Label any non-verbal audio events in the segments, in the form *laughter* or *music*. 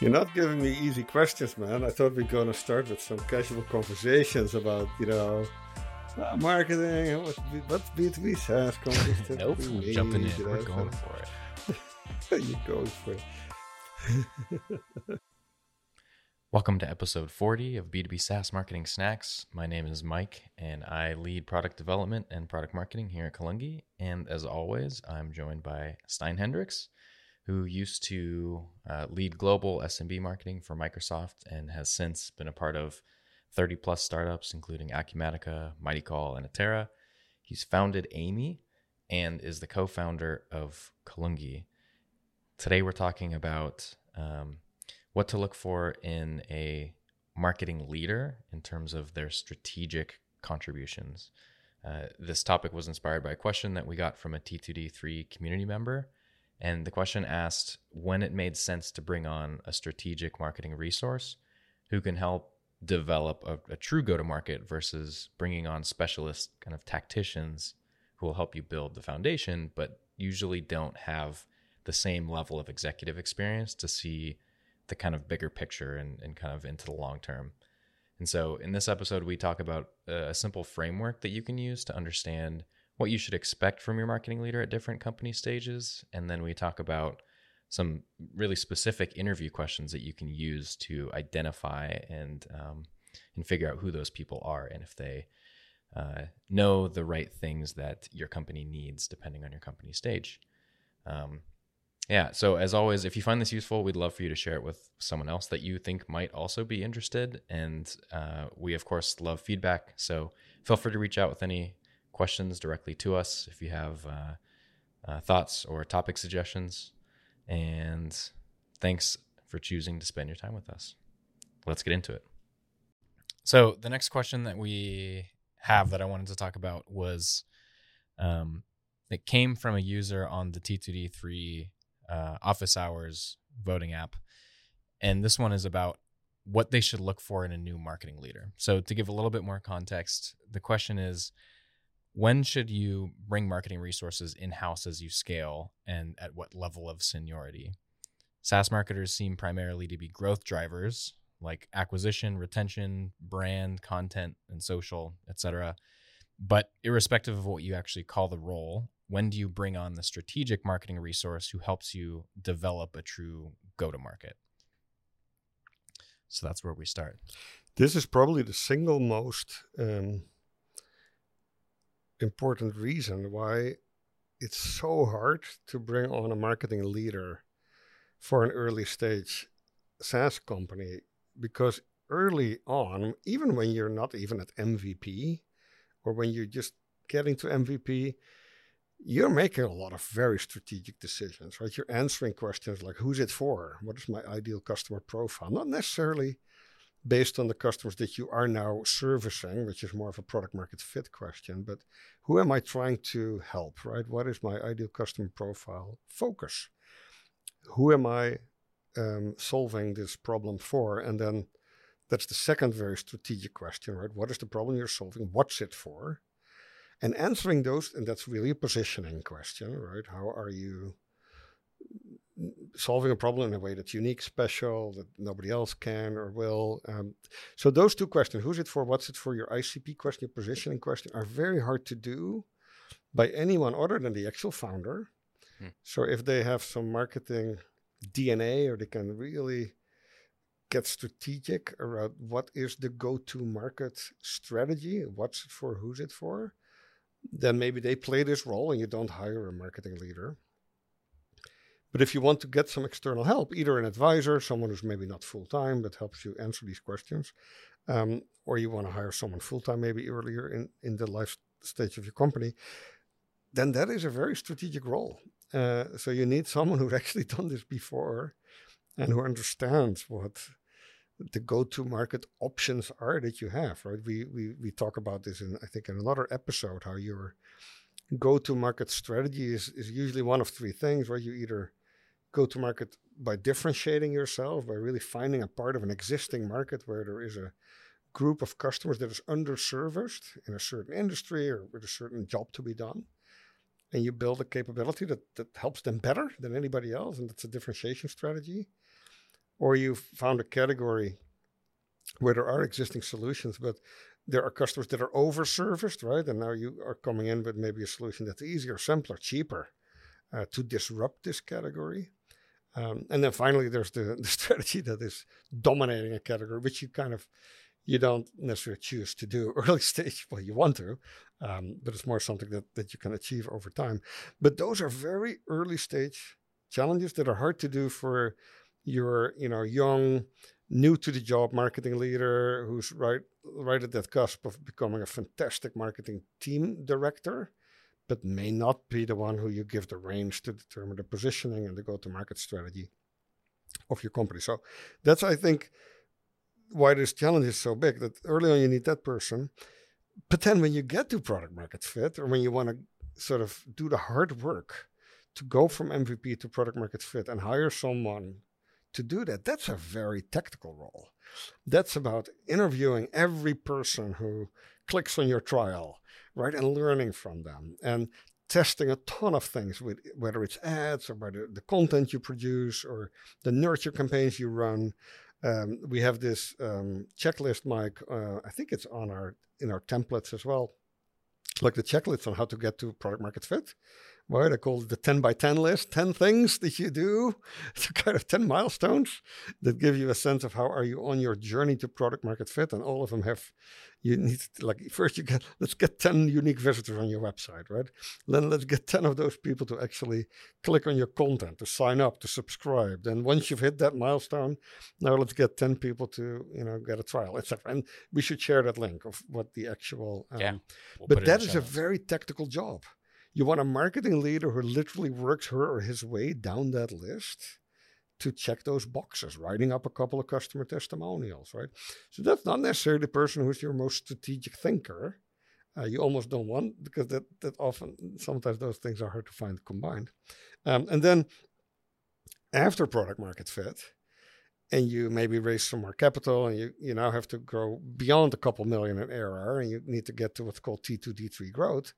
You're not giving me easy questions, man. I thought we are going to start with some casual conversations about, you know, uh, marketing, what, what's B2B SaaS companies. *laughs* nope, we're jumping in. We're going for it. *laughs* You're going for it. *laughs* Welcome to episode 40 of B2B SaaS Marketing Snacks. My name is Mike, and I lead product development and product marketing here at Kalungi. And as always, I'm joined by Stijn Hendrikse who used to uh, lead global SMB marketing for Microsoft and has since been a part of 30 plus startups, including Acumatica, MightyCall, and Atera. He's founded Amy and is the co founder of Kalungi. Today, we're talking about um, what to look for in a marketing leader in terms of their strategic contributions. Uh, this topic was inspired by a question that we got from a T2D3 community member and the question asked when it made sense to bring on a strategic marketing resource who can help develop a, a true go to market versus bringing on specialist kind of tacticians who will help you build the foundation, but usually don't have the same level of executive experience to see the kind of bigger picture and, and kind of into the long term. And so in this episode, we talk about a simple framework that you can use to understand what you should expect from your marketing leader at different company stages. And then we talk about some really specific interview questions that you can use to identify and um, and figure out who those people are and if they uh, know the right things that your company needs depending on your company stage. Um, yeah. So as always, if you find this useful, we'd love for you to share it with someone else that you think might also be interested. And uh, we of course love feedback. So feel free to reach out with any questions directly to us if you have uh, uh, thoughts or topic suggestions. And thanks for choosing to spend your time with us. Let's get into it. So, the next question that we have that I wanted to talk about was um, it came from a user on the T2D3 uh, office hours voting app. And this one is about what they should look for in a new marketing leader. So, to give a little bit more context, the question is when should you bring marketing resources in house as you scale and at what level of seniority? SaaS marketers seem primarily to be growth drivers like acquisition, retention, brand, content, and social, etc. But irrespective of what you actually call the role, when do you bring on the strategic marketing resource who helps you develop a true go to market? So that's where we start. This is probably the single most um, important reason why it's so hard to bring on a marketing leader for an early stage SaaS company because early on, even when you're not even at MVP or when you're just getting to MVP, you're making a lot of very strategic decisions, right? You're answering questions like who's it for? What is my ideal customer profile? Not necessarily based on the customers that you are now servicing, which is more of a product market fit question, but who am I trying to help, right? What is my ideal customer profile focus? Who am I um, solving this problem for? And then that's the second very strategic question, right? What is the problem you're solving? What's it for? And answering those, and that's really a positioning question, right? How are you solving a problem in a way that's unique, special, that nobody else can or will. Um, so those two questions, who's it for, what's it for, your ICP question, your positioning question, are very hard to do by anyone other than the actual founder. Hmm. So if they have some marketing DNA or they can really get strategic around what is the go-to market strategy, what's it for, who's it for, then maybe they play this role and you don't hire a marketing leader. But if you want to get some external help, either an advisor, someone who's maybe not full time but helps you answer these questions, um, or you want to hire someone full time maybe earlier in, in the life stage of your company, then that is a very strategic role. Uh, so you need someone *laughs* who's actually done this before and who understands what the go-to market options are that you have. Right? We we we talk about this in I think in another episode how your go-to market strategy is is usually one of three things. Right? You either go to market by differentiating yourself, by really finding a part of an existing market where there is a group of customers that is underserviced in a certain industry or with a certain job to be done. And you build a capability that, that helps them better than anybody else. And that's a differentiation strategy. or you found a category where there are existing solutions, but there are customers that are over-serviced, right? And now you are coming in with maybe a solution that's easier, simpler, cheaper uh, to disrupt this category. Um, and then finally, there's the, *laughs* the strategy that is dominating a category, which you kind of you don't necessarily choose to do *laughs* early stage. Well, you want to, um, but it's more something that, that you can achieve over time. But those are very early stage challenges that are hard to do for your, you know, young, new to the job marketing leader who's right right at that cusp of becoming a fantastic marketing team director, but may not be the one who you give the range to determine the positioning and the go-to-market strategy of your company. So that's I think why this challenge is so big that early on you need that person. But then when you get to product market fit or when you want to sort of do the hard work to go from MVP to product market fit and hire someone to do that, that's a very tactical role. That's about interviewing every person who clicks on your trial, right? And learning from them and testing a ton of things with whether it's ads or whether the content you produce or the nurture campaigns you run um, we have this um, checklist, Mike. Uh, I think it's on our in our templates as well, like the checklist on how to get to product market fit right? I call it the 10 by 10 list 10 things that you do, *laughs* to kind of 10 milestones that give you a sense of how are you on your journey to product market fit. And all of them have, you need to, like, first you get, let's get 10 unique visitors on your website, right? Then let's get 10 of those people to actually click on your content, to sign up, to subscribe. Then once you've hit that milestone, now let's get 10 people to, you know, get a trial, etc. And we should share that link of what the actual, um, yeah. We'll but that is a very tactical job. You want a marketing leader who literally works her or his way down that list to check those boxes, writing up a couple of customer testimonials, right? So that's not necessarily the person who's your most strategic thinker. Uh, you almost don't want because that that often sometimes those things are hard to find combined. Um, and then after product market fit, and you maybe raise some more capital, and you you now have to grow beyond a couple million in ARR, and you need to get to what's called T2 D3 growth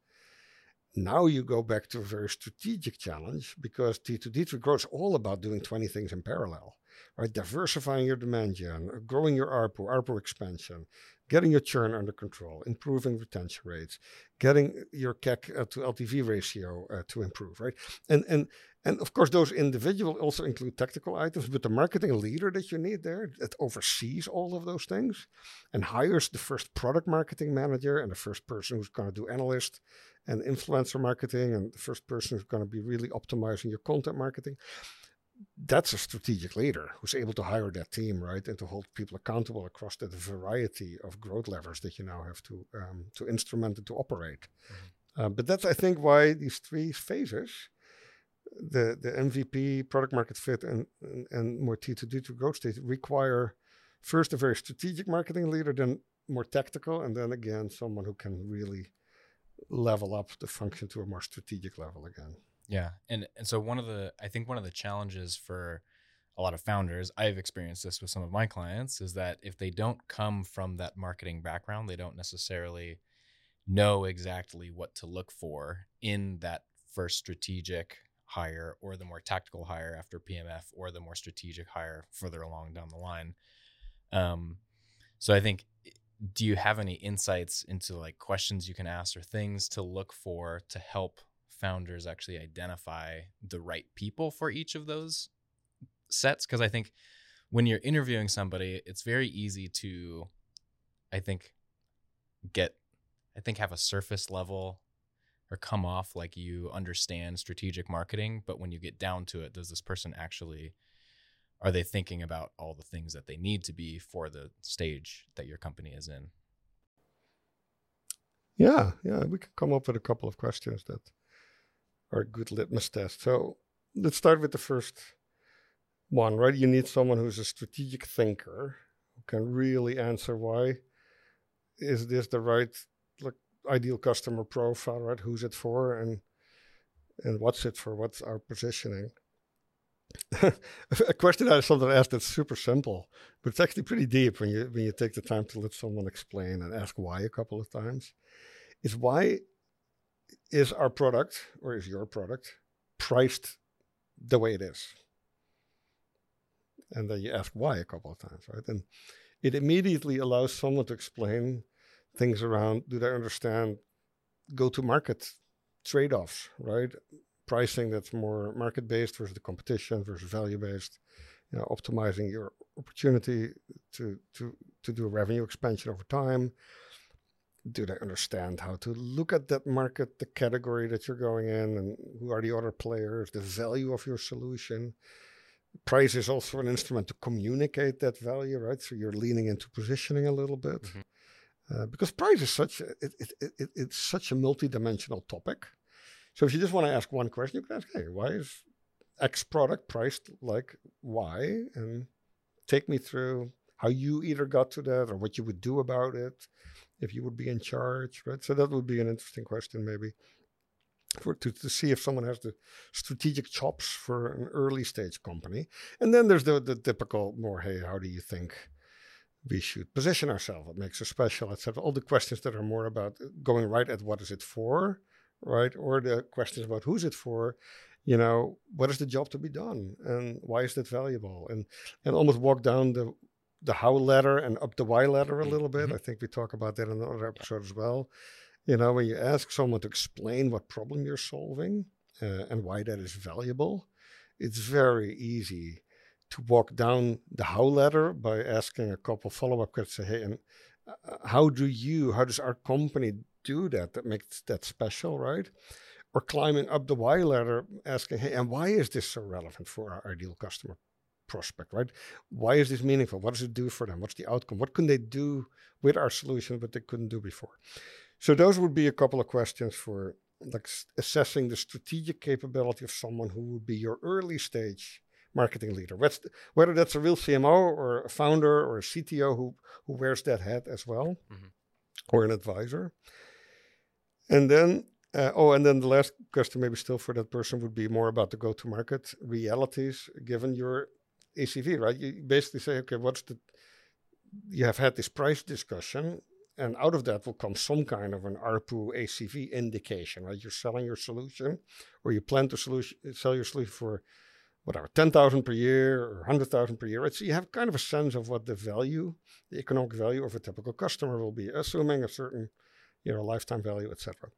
now you go back to a very strategic challenge because T2D3 growth is all about doing 20 things in parallel, right? Diversifying your demand gen, growing your ARPU, ARPU expansion, getting your churn under control, improving retention rates, getting your CAC uh, to LTV ratio uh, to improve, right? And and and of course, those individual also include tactical items, but the marketing leader that you need there that oversees all of those things and hires the first product marketing manager and the first person who's going to do analyst and influencer marketing and the first person who's going to be really optimizing your content marketing that's a strategic leader who's able to hire that team right and to hold people accountable across the variety of growth levers that you now have to um, to instrument and to operate mm-hmm. uh, but that's i think why these three phases the the mvp product market fit and and, and more t2d to growth stage require first a very strategic marketing leader then more tactical and then again someone who can really level up the function to a more strategic level again. Yeah. And and so one of the I think one of the challenges for a lot of founders, I've experienced this with some of my clients, is that if they don't come from that marketing background, they don't necessarily know exactly what to look for in that first strategic hire or the more tactical hire after PMF or the more strategic hire further along down the line. Um, so I think do you have any insights into like questions you can ask or things to look for to help founders actually identify the right people for each of those sets? Because i think when you're interviewing somebody it's very easy to i think get i think have a surface level or come off like you understand strategic marketing but when you get down to it does this person actually are they thinking about all the things that they need to be for the stage that your company is in? Yeah, yeah, we could come up with a couple of questions that are a good litmus test. So let's start with the first one, right? You need someone who's a strategic thinker who can really answer why is this the right like ideal customer profile, right? Who's it for and and what's it for? What's our positioning? *laughs* a question I sometimes asked that's super simple, but it's actually pretty deep when you when you take the time to let someone explain and ask why a couple of times. Is why is our product or is your product priced the way it is? and then you ask why a couple of times, right? And it immediately allows someone to explain things around do they understand go to market trade offs, right? Pricing that's more market based versus the competition versus value based, you know, optimizing your opportunity to, to, to do revenue expansion over time. Do they understand how to look at that market, the category that you're going in, and who are the other players, the value of your solution? Price is also an instrument to communicate that value, right? So you're leaning into positioning a little bit. Mm-hmm. Uh, because price is such a, it, it, it, it's such a multidimensional topic. So if you just want to ask one question, you can ask, hey, why is X product priced like Y? And take me through how you either got to that or what you would do about it if you would be in charge, right? So that would be an interesting question, maybe, for to, to see if someone has the strategic chops for an early stage company. And then there's the, the typical more, hey, how do you think? we should position ourselves, what makes us special, etc. All the questions that are more about going right at what is it for, right? Or the questions about who's it for, you know, what is the job to be done and why is that valuable? And and almost walk down the the how ladder and up the why ladder a little bit. Mm-hmm. I think we talk about that in another episode as well. You know, when you ask someone to explain what problem you're solving uh, and why that is valuable, it's very easy to walk down the how ladder by asking a couple follow-up questions. Hey, and uh, how do you, how does our company do that? That makes that special, right? Or climbing up the why ladder, asking, hey, and why is this so relevant for our ideal customer prospect, right? Why is this meaningful? What does it do for them? What's the outcome? What can they do with our solution that they couldn't do before? So those would be a couple of questions for like assessing the strategic capability of someone who would be your early stage marketing leader. whether that's a real CMO or a founder or a CTO who, who wears that hat as well, mm-hmm. or an advisor. And then, uh, oh, and then the last question, maybe still for that person, would be more about the go to market realities given your ACV, right? You basically say, okay, what's the, you have had this price discussion. And out of that will come some kind of an ARPU ACV indication, right? You're selling your solution, or you plan to solution, sell your solution for whatever, 10,000 per year or 100,000 per year. Right? So you have kind of a sense of what the value, the economic value of a typical customer will be, assuming a certain, you know, lifetime value, etc.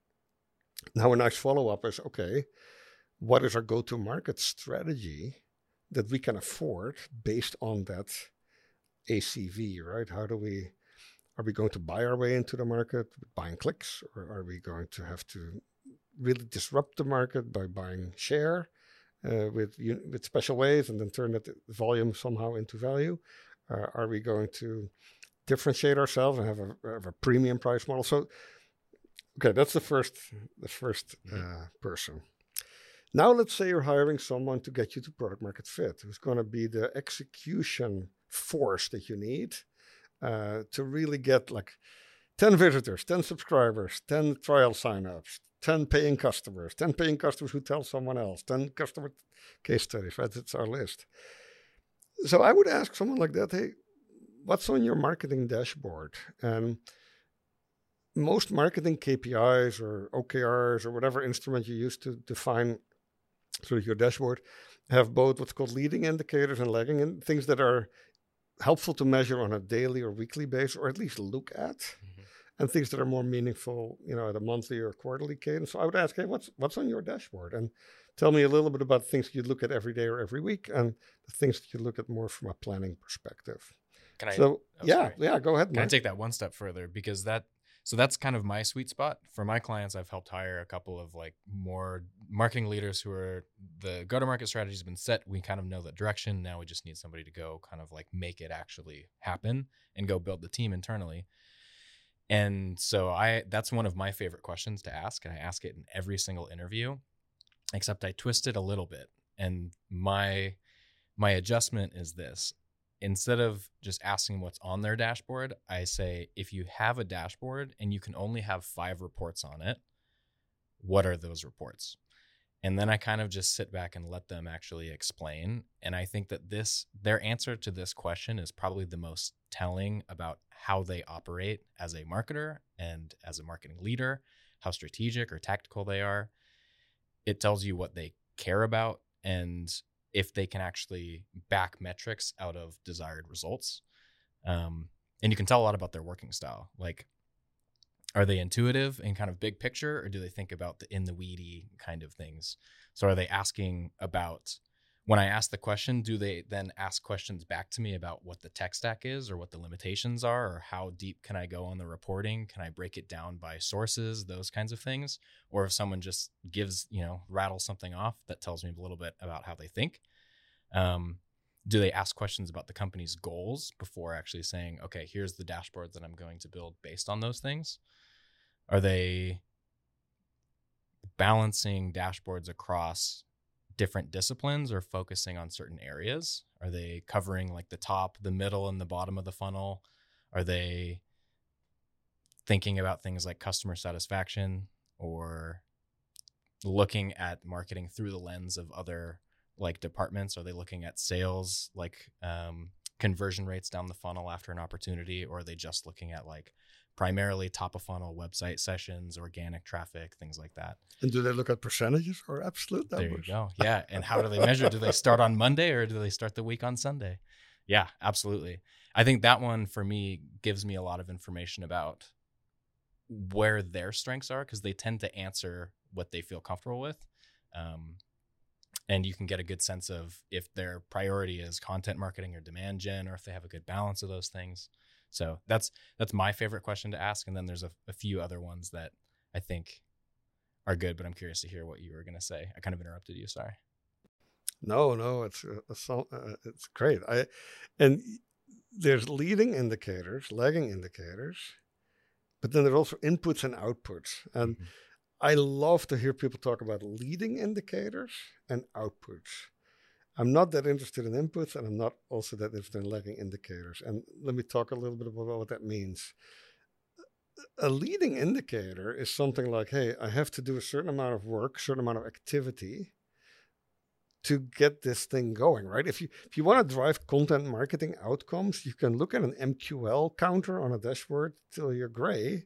Now, a nice follow up is okay, what is our go to market strategy that we can afford based on that ACV, right? How do we, are we going to buy our way into the market buying clicks, or are we going to have to really disrupt the market by buying share? uh, with with special ways and then turn that volume somehow into value? Uh, are we going to differentiate ourselves and have a, have a premium price model? So, okay, that's the first the 1st mm-hmm. uh, person. Now let's say you're hiring someone to get you to product market fit, who's going to be the execution force that you need uh, to really get like 10 visitors, 10 subscribers, 10 trial signups, 10 paying customers, 10 paying customers who tell someone else, 10 customer case studies, right? It's our list. So I would ask someone like that, hey, what's on your marketing dashboard? And most marketing KPIs or OKRs or whatever instrument you use to define sort of your dashboard have both what's called leading indicators and lagging and things that are helpful to measure on a daily or weekly basis or at least look at. Mm-hmm and things that are more meaningful, you know, at a monthly or quarterly cadence. So I would ask, hey, what's what's on your dashboard? And tell me a little bit about things you look at every day or every week, and the things that you look at more from a planning perspective. Can I? So oh, yeah, sorry. yeah, go ahead. Can Mark. I take that one step further because that so that's kind of my sweet spot for my clients. I've helped hire a couple of like more marketing leaders who are the go to market strategy has been set. We kind of know the direction. Now we just need somebody to go kind of like make it actually happen and go build the team internally. And so I that's one of my favorite questions to ask and I ask it in every single interview except I twist it a little bit. And my my adjustment is this. Instead of just asking what's on their dashboard, I say if you have a dashboard and you can only have 5 reports on it, what are those reports? and then i kind of just sit back and let them actually explain and i think that this their answer to this question is probably the most telling about how they operate as a marketer and as a marketing leader how strategic or tactical they are it tells you what they care about and if they can actually back metrics out of desired results. Um, and you can tell a lot about their working style. Like, are they intuitive and kind of big picture, or do they think about the in the weedy kind of things? So, are they asking about when I ask the question, do they then ask questions back to me about what the tech stack is or what the limitations are or how deep can I go on the reporting? Can I break it down by sources, those kinds of things? Or if someone just gives, you know, rattles something off that tells me a little bit about how they think. Um, do they ask questions about the company's goals before actually saying, okay, here's the dashboard that I'm going to build based on those things? Are they balancing dashboards across different disciplines or focusing on certain areas? Are they covering like the top, the middle, and the bottom of the funnel? Are they thinking about things like customer satisfaction or looking at marketing through the lens of other like departments? Are they looking at sales, like um, conversion rates down the funnel after an opportunity, or are they just looking at like primarily top of funnel website sessions, organic traffic, things like that. And do they look at percentages or absolute numbers? There you go. Yeah. And how do they measure? do they start on Monday or do they start the week on Sunday? Yeah, absolutely. I think that one for me gives me a lot of information about where their strengths are because they tend to answer what they feel comfortable with. Um, and you can get a good sense of if their priority is content marketing or demand gen or if they have a good balance of those things. So that's that's my favorite question to ask. And then there's a, a few other ones that I think are good, but I'm curious to hear what you were going to say. I kind of interrupted you. Sorry. No, no, it's uh, uh, it's great. I and there's leading indicators, lagging indicators, but then there's also inputs and outputs. And mm-hmm. I love to hear people talk about leading indicators and outputs I'm not that interested in inputs and I'm not also that interested in lagging indicators. And let me talk a little bit about what that means. A leading indicator is something like, hey, I have to do a certain amount of work, certain amount of activity to get this thing going, right? If you if you want to drive content marketing outcomes, you can look at an MQL counter on a dashboard till you're gray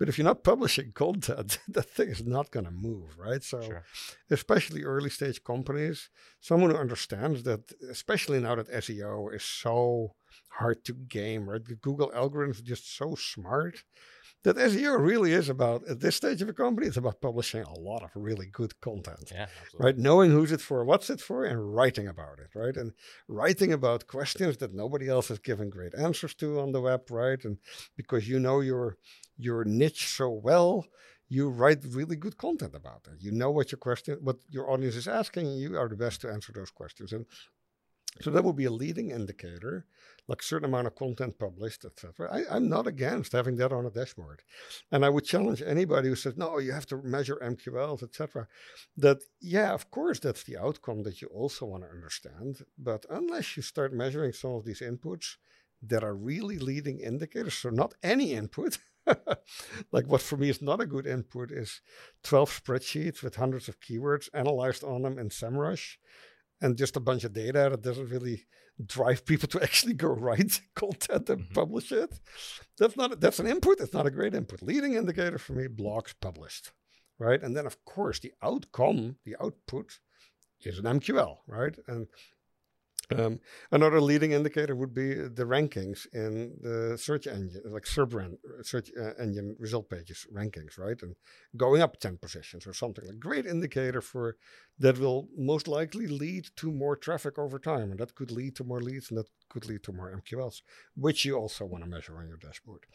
but if you're not publishing content, *laughs* that thing is not going to move, right? So, sure. especially early stage companies, someone who understands that, especially now that SEO is so hard to game, right? The Google algorithm is just so smart that SEO really is about at this stage of a company, it's about publishing a lot of really good content. Yeah, right. Knowing who's it for, what's it for, and writing about it, right? And writing about questions that nobody else has given great answers to on the web, right? And because you know your your niche so well, you write really good content about it. You know what your question, what your audience is asking, and you are the best to answer those questions. And so that would be a leading indicator, like certain amount of content published, etc. I'm not against having that on a dashboard, and I would challenge anybody who says no, you have to measure MQLs, etc. That yeah, of course, that's the outcome that you also want to understand, but unless you start measuring some of these inputs that are really leading indicators, so not any input. *laughs* like what for me is not a good input is 12 spreadsheets with hundreds of keywords analyzed on them in SEMrush and just a bunch of data that doesn't really drive people to *laughs* actually go write *laughs* content and mm-hmm. publish it. That's not a, that's an input. It's not a great input. Leading indicator for me, blogs published, right? And then of course the outcome, the output, is an MQL, right? And um, another leading indicator would be the rankings in the search engine, like SERP search uh, engine result pages rankings, right? And going up 10 positions or something. A great indicator for that will most likely lead to more traffic over time. And that could lead to more leads and that could lead to more MQLs, which you also want to measure on your dashboard.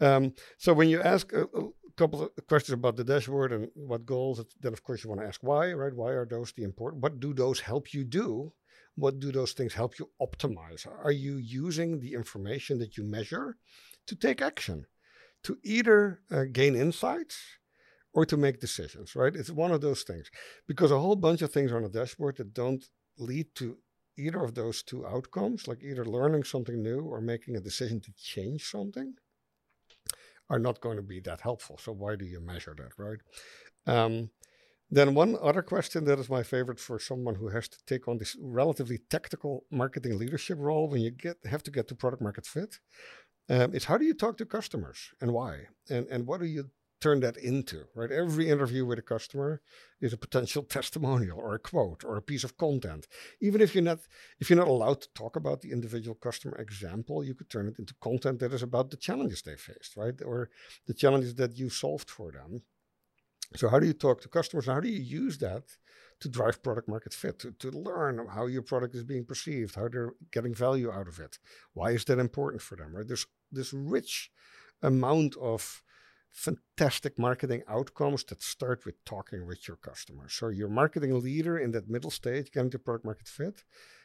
Um, so when you ask a, a, couple of questions about the dashboard and what goals, then of course you want to ask why, right? Why are those the important? What do those help you do? What do those things help you optimize? Are you using the information that you measure to take action, to either uh, gain insights or to make decisions, right? It's one of those things because a whole bunch of things on a dashboard that don't lead to either of those two outcomes, like either learning something new or making a decision to change something, are not going to be that helpful. So why do you measure that, right? Um, then one other question that is my favorite for someone who has to take on this relatively tactical marketing leadership role when you get have to get to product market fit um, is how do you talk to customers and why and and what do you turn that into, right? Every interview with a customer is a potential *laughs* testimonial or a quote or a piece of content. Even if you're not if you're not allowed to talk about the individual customer example, you could turn it into content that is about the challenges they faced, right? Or the challenges that you solved for them. So how do you talk to customers? How do you use that to drive product market fit, to, to learn how your product is being perceived, how they're getting value out of it? Why is that important for them, right? There's this rich amount of fantastic marketing outcomes that start with talking with your customers. So your marketing leader in that middle stage, getting to product market fit,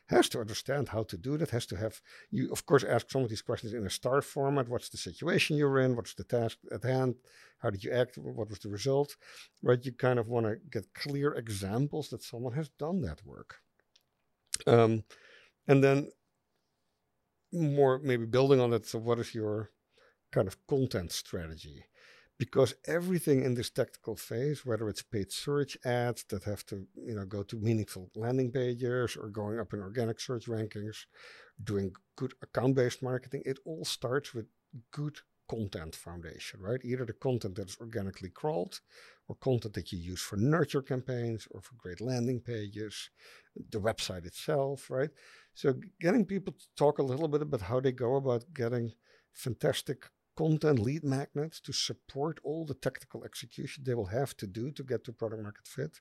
has to understand how to do that, has to have you of course ask some of these questions in a star format. What's the situation you're in? What's the task at hand? How did you act? What was the result? Right? You kind of want to get clear examples that someone has done that work. Um, and then more maybe building on it. So what is your kind of content strategy? Because everything in this tactical phase, whether it's paid search ads that have to, you know, go to meaningful landing pages or going up in organic search rankings, doing good account-based marketing, it all starts with good content foundation, right? Either the content that is organically crawled or content that you use for nurture campaigns or for great landing pages, the website itself, right? So getting people to talk a little bit about how they go about getting fantastic content lead magnets to support all the technical execution they will have to do to get to product market fit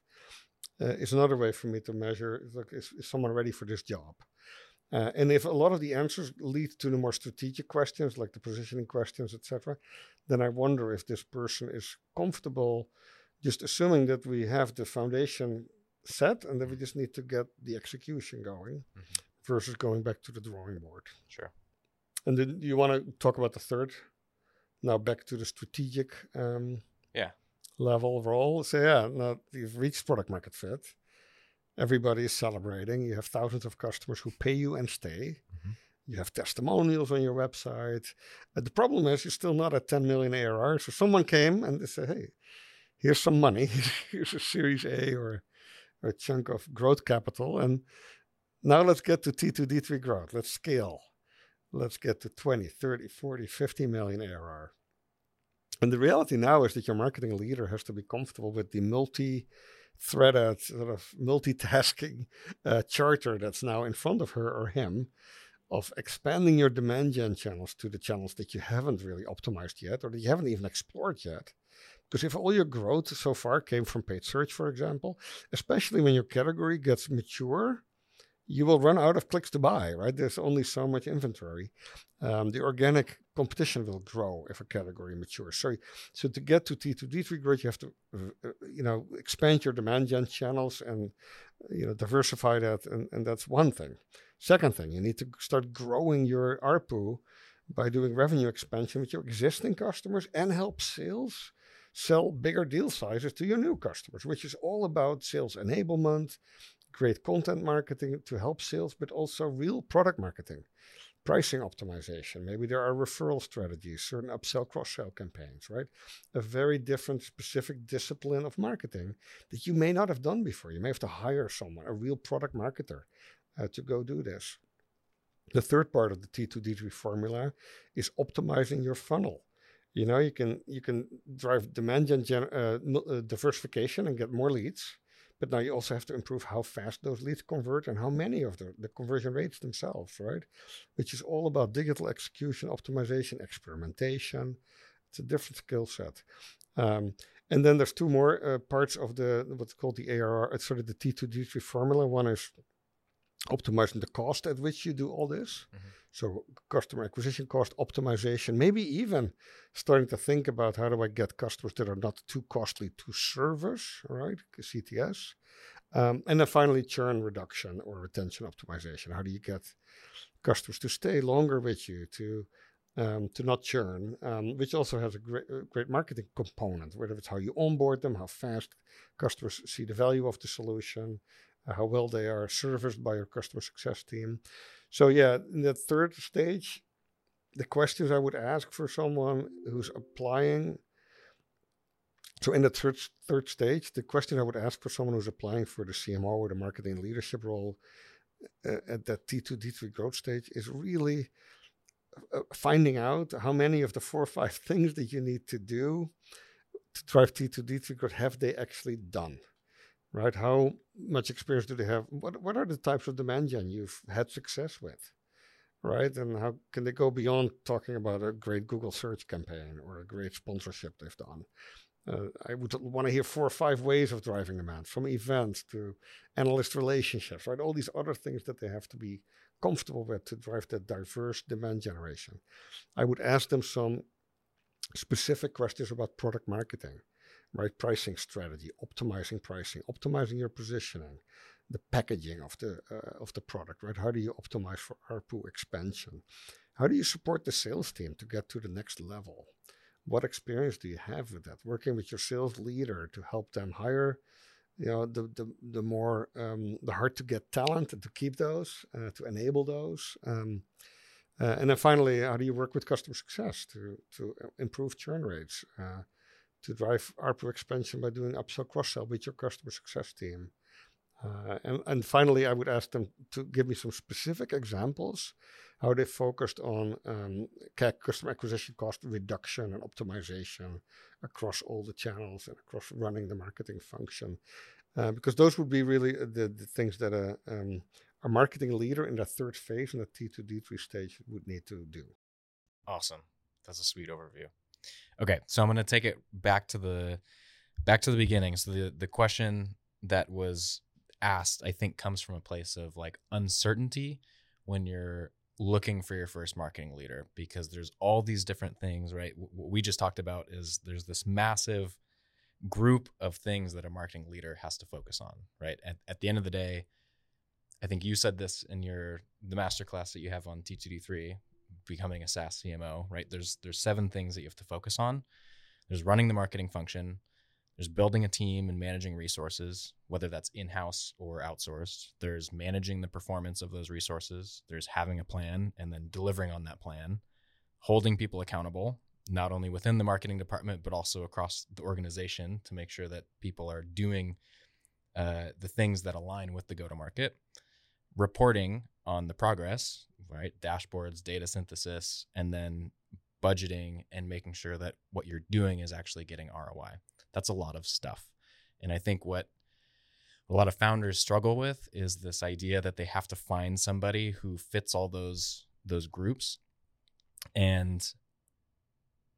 uh, is another way for me to measure like, is, is someone ready for this job? Uh, and if a lot of the answers lead to the more strategic questions like the positioning questions etc then i wonder if this person is comfortable just assuming that we have the foundation set and that we just need to get the execution going mm-hmm. versus going back to the drawing board. Sure. And then you want to talk about the third now back to the strategic um, yeah level role. So yeah, now you've reached product market fit. Everybody is celebrating. You have thousands of customers who pay you and stay. Mm-hmm. You have testimonials on your website. Uh, the problem is you're still not at 10 million ARR. So someone came and they said, hey, here's some money. *laughs* here's a Series A or, or a chunk of growth capital. And now let's get to T2, D3 growth. Let's scale let's get to 20, 30, 40, 50 million ARR. And the reality now is that your marketing leader has to be comfortable with the multi threaded, sort of multitasking uh, charter that's now in front of her or him of expanding your demand gen channels to the channels that you haven't really optimized yet or that you haven't even explored yet. Because if all your growth so far came from paid search, for example, especially when your category gets mature, you will run out of clicks to buy, right? There's only so much inventory. Um, the organic competition will grow if a category matures. So, so to get to T2 D3 growth, you have to, uh, you know, expand your demand gen channels and, you know, diversify that, and, and that's one thing. Second thing, you need to start growing your ARPU by doing revenue expansion with your existing customers and help sales sell bigger deal sizes to your new customers, which is all about sales enablement, great content marketing to help sales, but also real product marketing, pricing optimization. Maybe there are referral strategies, certain upsell, cross sell campaigns, right? A very different, specific discipline of marketing that you may not have done before. You may have to hire someone, a real product marketer, uh, to go do this. The third part of the T2D3 formula is optimizing your funnel. You know, you can you can drive demand gen uh, uh, diversification and get more leads but now you also have to improve how fast those leads convert and how many of the, the conversion rates themselves, right? Which is all about digital execution, optimization, experimentation. It's a different skill set. Um, and then there's two more uh, parts of the what's called the ARR, it's sort of the T2D3 formula. One is optimizing the cost at which you do all this. Mm-hmm. So customer acquisition cost optimization, maybe even starting to think about how do I get customers that are not too costly to service, right? CTS. Um, and then finally, churn reduction or retention optimization. How do you get customers to stay longer with you, to um, to not churn, um, which also has a great, uh, great marketing component, whether it's how you onboard them, how fast customers see the value of the solution, how well they are serviced by your customer success team. So yeah, in the third stage, the questions I would ask for someone who's applying. So in the third third stage, the question I would ask for someone who's applying for the CMO or the marketing leadership role uh, at that T2 D3 growth stage is really uh, finding out how many of the four or five *laughs* things that you need to do to drive T2D3 growth have they actually done? Right? How much experience do they have? What what are the types of demand gen you've had success with? Right? And how can they go beyond talking about a great Google search campaign or a great sponsorship they've done? Uh, I would want to hear four or five ways of driving demand, from events to analyst relationships, right? All these other things that they have to be comfortable with to drive that diverse demand generation. I would ask them some specific questions about product marketing, right? Pricing strategy, optimizing pricing, optimizing your positioning, the packaging of the uh, of the product, right? How do you optimize for ARPU expansion? How do you support the sales team to get to the next level? What experience do you have with that? Working with your sales leader to help them hire, you know, the the the more um, the hard to get talent and to keep those, uh, to enable those. Um, uh, and then finally, how do you work with customer success to to improve churn rates, uh, to drive ARPU expansion by doing upsell cross sell with your customer success team? Uh, and, and finally, I would ask them to give me some specific examples how they focused on um, CAC customer acquisition cost reduction and optimization across all the channels and across running the marketing function. Uh, because those would be really the, the things that a, um, a marketing leader in that third phase in the T2D3 stage would need to do. Awesome. That's a sweet overview. Okay, so I'm going to take it back to the back to the beginning. So the the question that was asked, I think, comes from a place of like uncertainty when you're looking for your first marketing leader because there's all these different things, right? What we just talked about is there's this massive group of things that a marketing leader has to focus on, right? At, at the end of the day, I think you said this in your the masterclass that you have on T2D3, becoming a SaaS CMO, right? There's there's seven things that you have to focus on. There's running the marketing function, there's building a team and managing resources, whether that's in-house or outsourced. There's managing the performance of those resources. There's having a plan and then delivering on that plan. Holding people accountable, not only within the marketing department but also across the organization to make sure that people are doing uh, the things that align with the go-to-market reporting on the progress, right? Dashboards, data synthesis, and then budgeting and making sure that what you're doing is actually getting ROI. That's a lot of stuff. And I think what a lot of founders struggle with is this idea that they have to find somebody who fits all those those groups. And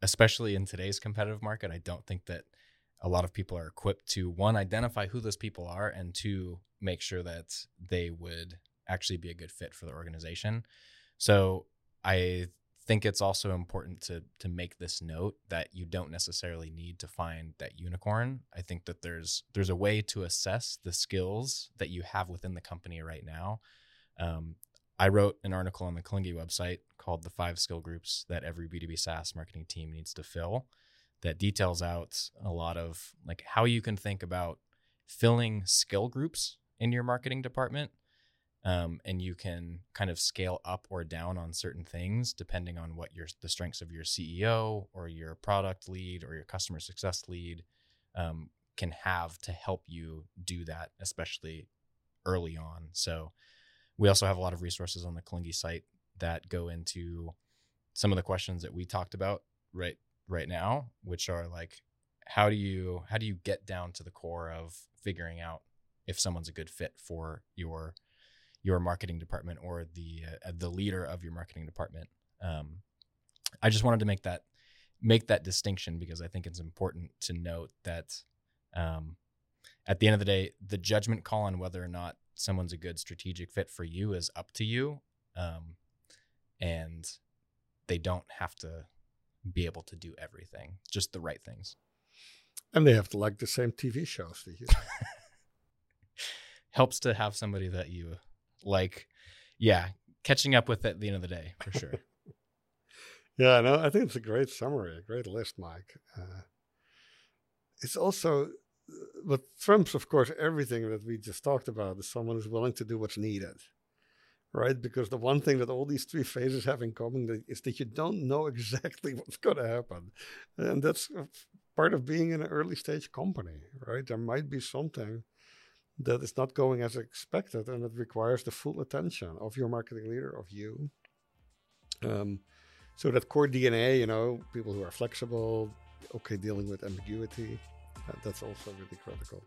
especially in today's competitive market, I don't think that a lot of people are equipped to one identify who those people are and two make sure that they would actually be a good fit for the organization. So I think it's also important to to make this note that you don't necessarily need to find that unicorn. I think that there's there's a way to assess the skills that you have within the company right now. Um, I wrote an article on the Kalungi website called "The Five Skill Groups That Every B2B SaaS Marketing Team Needs to Fill," that details out a lot of like how you can think about filling skill groups in your marketing department um, and you can kind of scale up or down on certain things depending on what your the strengths of your CEO or your product lead or your customer success lead um, can have to help you do that, especially early on. So we also have a lot of resources on the Kalungi site that go into some of the questions that we talked about right right now, which are like how do you how do you get down to the core of figuring out if someone's a good fit for your your marketing department or the uh, the leader of your marketing department. Um, I just wanted to make that make that distinction because I think it's important to note that um, at the end of the day, the judgment call on whether or not someone's a good strategic fit for you is up to you, um, and they don't have to be able to do everything, just the right things. And they have to like the same TV shows that you. *laughs* Helps to have somebody that you like yeah catching up with it at the end of the day for sure. *laughs* Yeah no i think it's a great summary a great list mike. Uh, it's also what trumps of course everything that we just talked about is someone who's willing to do what's needed right? Because the one thing that all these three phases have in common is that you don't know exactly *laughs* what's going to happen. And that's part of being in an early stage company right? There might be something that is not going as expected and it requires the full attention of your marketing leader of you um, so that core dna you know people who are flexible okay dealing with ambiguity. Uh, that's also really critical.